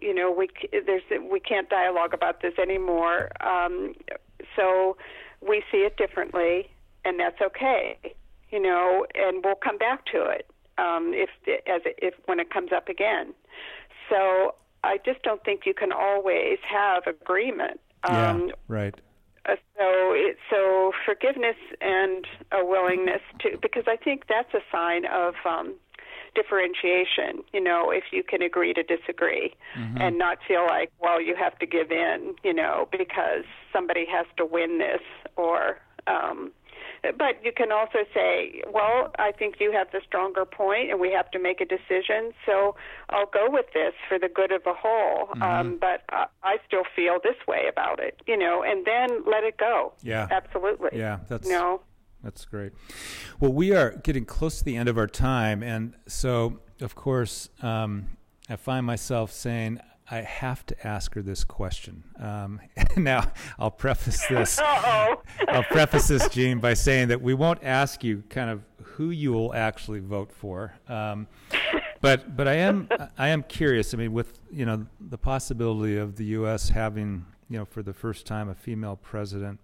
You know we there's we can't dialogue about this anymore. Um, so we see it differently and that's okay, you know, and we'll come back to it um, if as if when it comes up again. So I just don't think you can always have agreement. Um, yeah, right. Uh, so, it, so forgiveness and a willingness to, because I think that's a sign of um, differentiation. You know, if you can agree to disagree mm-hmm. and not feel like, well, you have to give in, you know, because somebody has to win this or um, but you can also say, well, I think you have the stronger point, and we have to make a decision. So I'll go with this for the good of the whole. Mm-hmm. Um, but I, I still feel this way about it, you know, and then let it go. Yeah, absolutely. Yeah, that's you know? That's great. Well, we are getting close to the end of our time, and so of course, um, I find myself saying, I have to ask her this question. Um, <laughs> now, I'll preface <laughs> this. I'll preface this, Jean, by saying that we won't ask you kind of who you will actually vote for. Um, but but I am I am curious. I mean, with you know the possibility of the U.S. having you know for the first time a female president,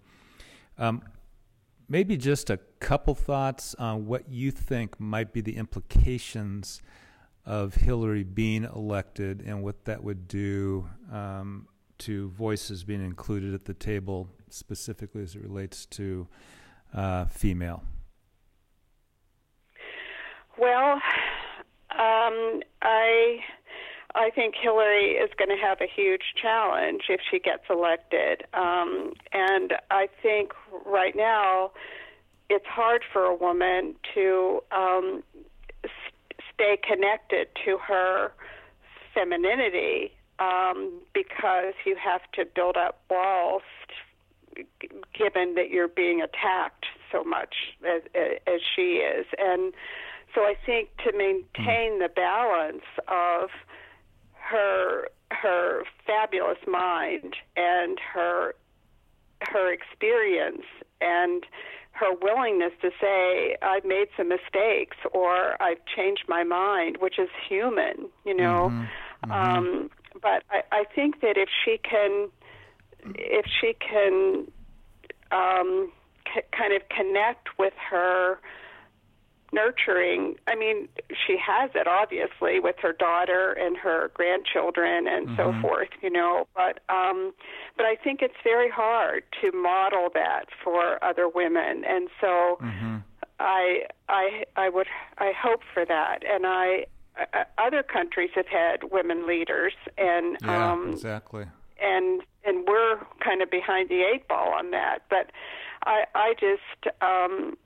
um, maybe just a couple thoughts on what you think might be the implications of Hillary being elected and what that would do um, to voices being included at the table, specifically as it relates to uh, female? Well, um, I I think Hillary is going to have a huge challenge if she gets elected, um, and I think right now it's hard for a woman to um, stay connected to her femininity um, because you have to build up walls given that you're being attacked so much as, as she is. And so I think to maintain the balance of her her fabulous mind and her her experience and her willingness to say I've made some mistakes or I've changed my mind, which is human, you know. Mm-hmm. Mm-hmm. Um, but I, I think that if she can, if she can, um, c- kind of connect with her nurturing. I mean, she has it obviously with her daughter and her grandchildren and mm-hmm. so forth, you know. But um, but I think it's very hard to model that for other women, and so mm-hmm. I I I would I hope for that, and I. Uh, other countries have had women leaders, and yeah, um, exactly, and and we're kind of behind the eight ball on that. But I I just um,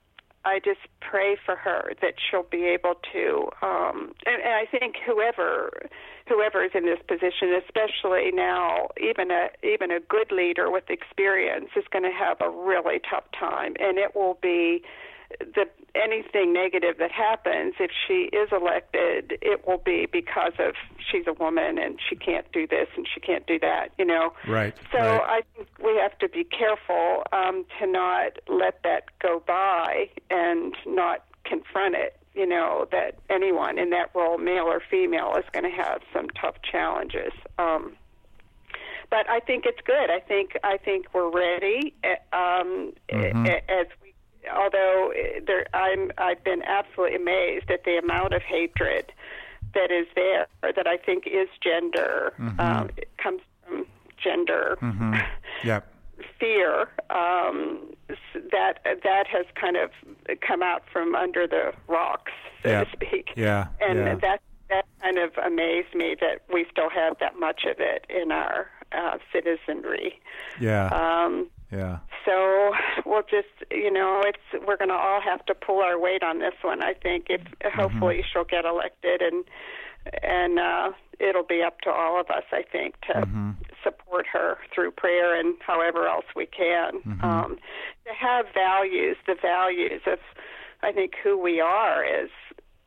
I just pray for her that she'll be able to. Um, and, and I think whoever whoever is in this position, especially now, even a even a good leader with experience, is going to have a really tough time, and it will be the anything negative that happens if she is elected it will be because of she's a woman and she can't do this and she can't do that you know right so right. i think we have to be careful um to not let that go by and not confront it you know that anyone in that role male or female is going to have some tough challenges um but I think it's good. I think I think we're ready. eh, Um, Mhm. a- As although uh, there, I'm I've been absolutely amazed at the amount of hatred that is there that I think is gender. Um, it comes from gender Mhm. <laughs> Yep. fear um, that that has kind of come out from under the rocks, so Yeah. to speak. Yeah, and yeah. that that kind of amazed me that we still have that much of it in our uh, citizenry. Yeah. Um, yeah. so we'll just, you know, it's we're going to all have to pull our weight on this one. I think if hopefully she'll get elected, and and uh, it'll be up to all of us, I think, to support her through prayer and however else we can. Um, to have values, the values of, I think, who we are as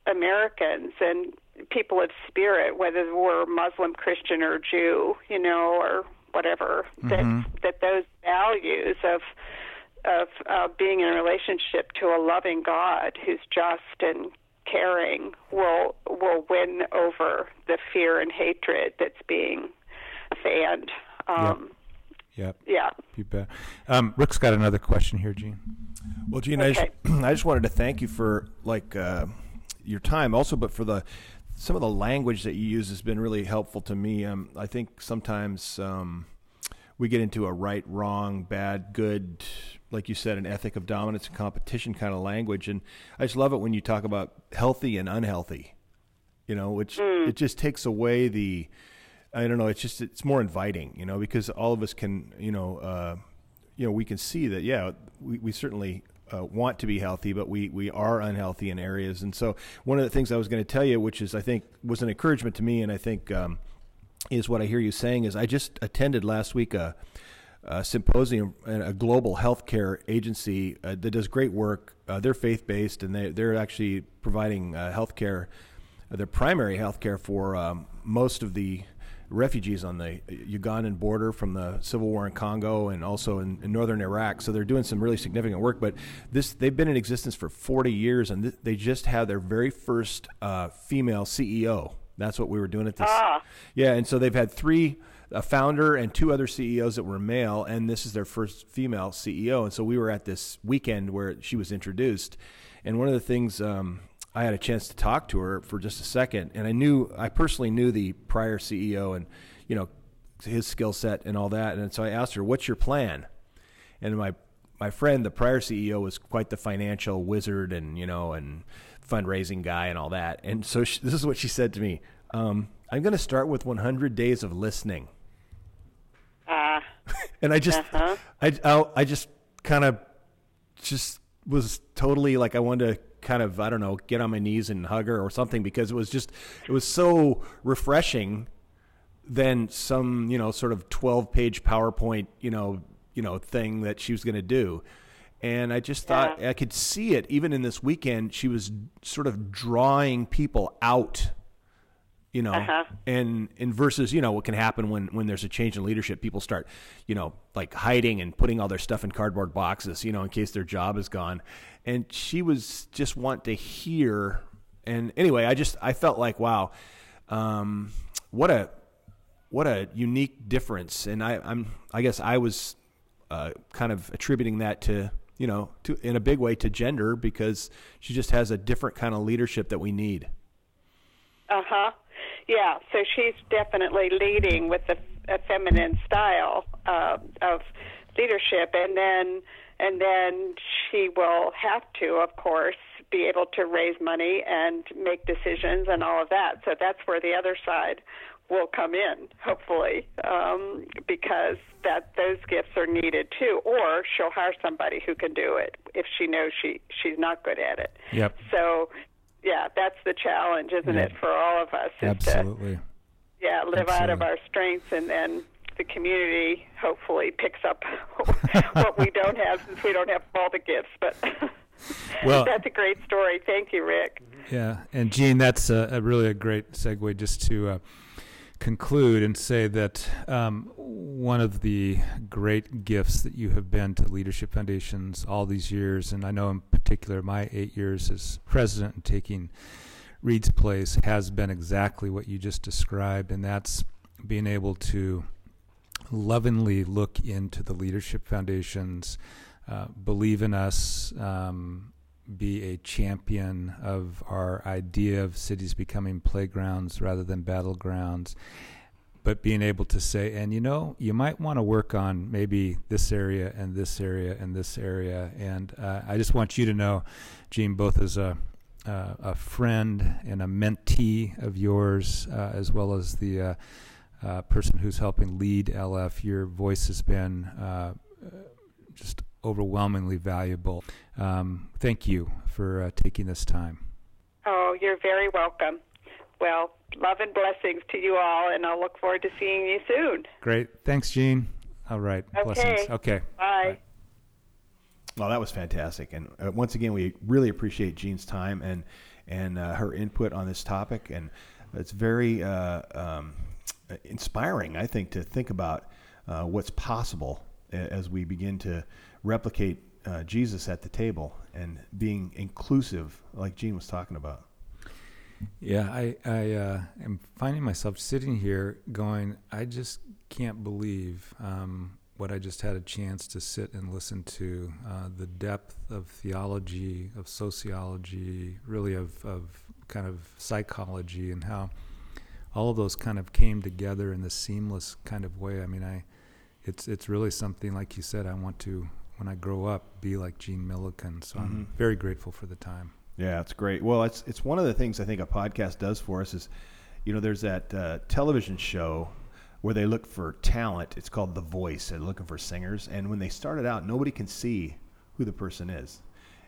Americans and people of spirit, whether we're Muslim, Christian, or Jew, you know, or whatever, that that those values of of uh, being in a relationship to a loving God who's just and caring will will win over the fear and hatred that's being fanned. Um, Yep. Yeah. You bet. Um, Rick's got another question here, Jean. Well, Jean, I, just, <clears throat> I just wanted to thank you for like uh, your time, also, but for the some of the language that you use has been really helpful to me. Um, I think sometimes um, we get into a right, wrong, bad, good, like you said, an ethic of dominance and competition kind of language, and I just love it when you talk about healthy and unhealthy. You know, which it just takes away the. I don't know. It's just it's more inviting, you know, because all of us can, you know, uh, you know, we can see that, yeah, we, we certainly uh, want to be healthy, but we, we are unhealthy in areas. And so, one of the things I was going to tell you, which is I think was an encouragement to me, and I think um, is what I hear you saying, is I just attended last week a, a symposium, and a global healthcare agency uh, that does great work. Uh, they're faith based, and they, they're actually providing uh, healthcare, uh, their primary healthcare for um, most of the refugees on the Ugandan border from the civil war in Congo and also in, in northern Iraq. So they're doing some really significant work. But this they've been in existence for 40 years, and th- they just had their very first uh, female CEO. That's what we were doing at this. Ah. Yeah, and so they've had three, a founder and two other CEOs that were male, and this is their first female CEO. And so we were at this weekend where she was introduced, and one of the things um, I had a chance to talk to her for just a second, and I knew I personally knew the prior CEO and you know his skill set and all that, and so I asked her, "What's your plan?" And my my friend, the prior CEO, was quite the financial wizard and you know and fundraising guy and all that. And so she, this is what she said to me: um, "I'm going to start with 100 days of listening." Uh, <laughs> And I just, Uh-huh. I, I, I just kind of, just was totally like I wanted to kind of, I don't know, get on my knees and hug her or something because it was just, it was so refreshing than some, you know, sort of 12 page PowerPoint, you know, you know, thing that she was going to do. And I just thought I could see it even in this weekend. She was sort of drawing people out you know Uh-huh. and and versus you know what can happen when when there's a change in leadership people start you know like hiding and putting all their stuff in cardboard boxes you know in case their job is gone and she was just want to hear and anyway i just i felt like wow um what a what a unique difference and i i'm i guess i was uh, kind of attributing that to you know to in a big way to gender because she just has a different kind of leadership that we need Uh huh. Yeah. So she's definitely leading with a, feminine style uh, of leadership, and then and then she will have to, of course, be able to raise money and make decisions and all of that. So that's where the other side will come in, hopefully, um, because that those gifts are needed too. Or she'll hire somebody who can do it if she knows she she's not good at it. Yep. So, yeah, that's the challenge, isn't Yeah. it, for all of us? is to, Absolutely. yeah, live out of our strengths, and then the community hopefully picks up <laughs> what we don't have, since we don't have all the gifts. But <laughs> Well- that's a great story. Thank you, Rick. Yeah, and Jean, that's a, a really a great segue just to uh, conclude and say that um, one of the great gifts that you have been to Leadership Foundations all these years, and I know in particular my eight years as president and taking Reid's place, has been exactly what you just described, and that's being able to lovingly look into the Leadership Foundations, uh, believe in us. Um, be a champion of our idea of cities becoming playgrounds rather than battlegrounds, but being able to say, and you know, you might want to work on maybe this area and this area and this area. And uh, I just want you to know, Jean, both as a uh, a friend and a mentee of yours, uh, as well as the uh, uh, person who's helping lead LF, your voice has been uh, just overwhelmingly valuable. Um, thank you for uh, taking this time. Oh, you're very welcome. Well, love and blessings to you all, and I'll look forward to seeing you soon. Great. Thanks, Jean. All right. Okay. Blessings. Okay. Bye. Well, that was fantastic, and uh, once again, we really appreciate Jean's time and and uh, her input on this topic, and it's very uh, um, inspiring, I think, to think about uh, what's possible as we begin to replicate uh, Jesus at the table and being inclusive, like Jean was talking about. Yeah, I, I uh, am finding myself sitting here going, I just can't believe um, what I just had a chance to sit and listen to. Uh, the depth of theology, of sociology, really of, of kind of psychology, and how all of those kind of came together in this seamless kind of way. I mean, I, it's it's really something like you said. I want to when I grow up be like Jean Milliken. So I'm very grateful for the time. Yeah, it's great. Well, it's it's one of the things I think a podcast does for us is, you know, there's that uh, television show where they look for talent. It's called The Voice. They're looking for singers, and when they started out, nobody can see who the person is.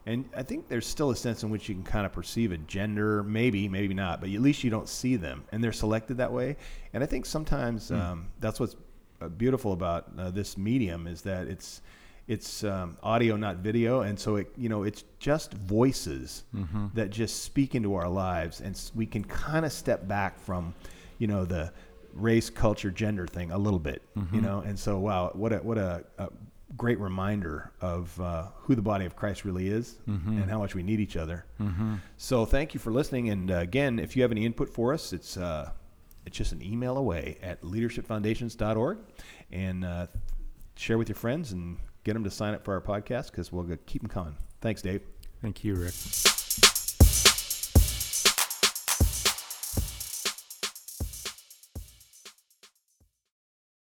And I think there's still a sense in which you can kind of perceive a gender, maybe, maybe not, but at least you don't see them, and they're selected that way. And I think sometimes um, that's what's uh, beautiful about uh, this medium is that it's it's um, audio, not video, and so it you know it's just voices that just speak into our lives, and we can kind of step back from, you know, the race, culture, gender thing a little bit, you know, and so wow, what a what a, a great reminder of uh, who the body of Christ really is and how much we need each other. So thank you for listening, and uh, again, if you have any input for us, it's. Uh, it's just an email away at leadershipfoundations.org and uh, share with your friends and get them to sign up for our podcast because we'll keep them coming. Thanks, Dave. Thank you, Rick.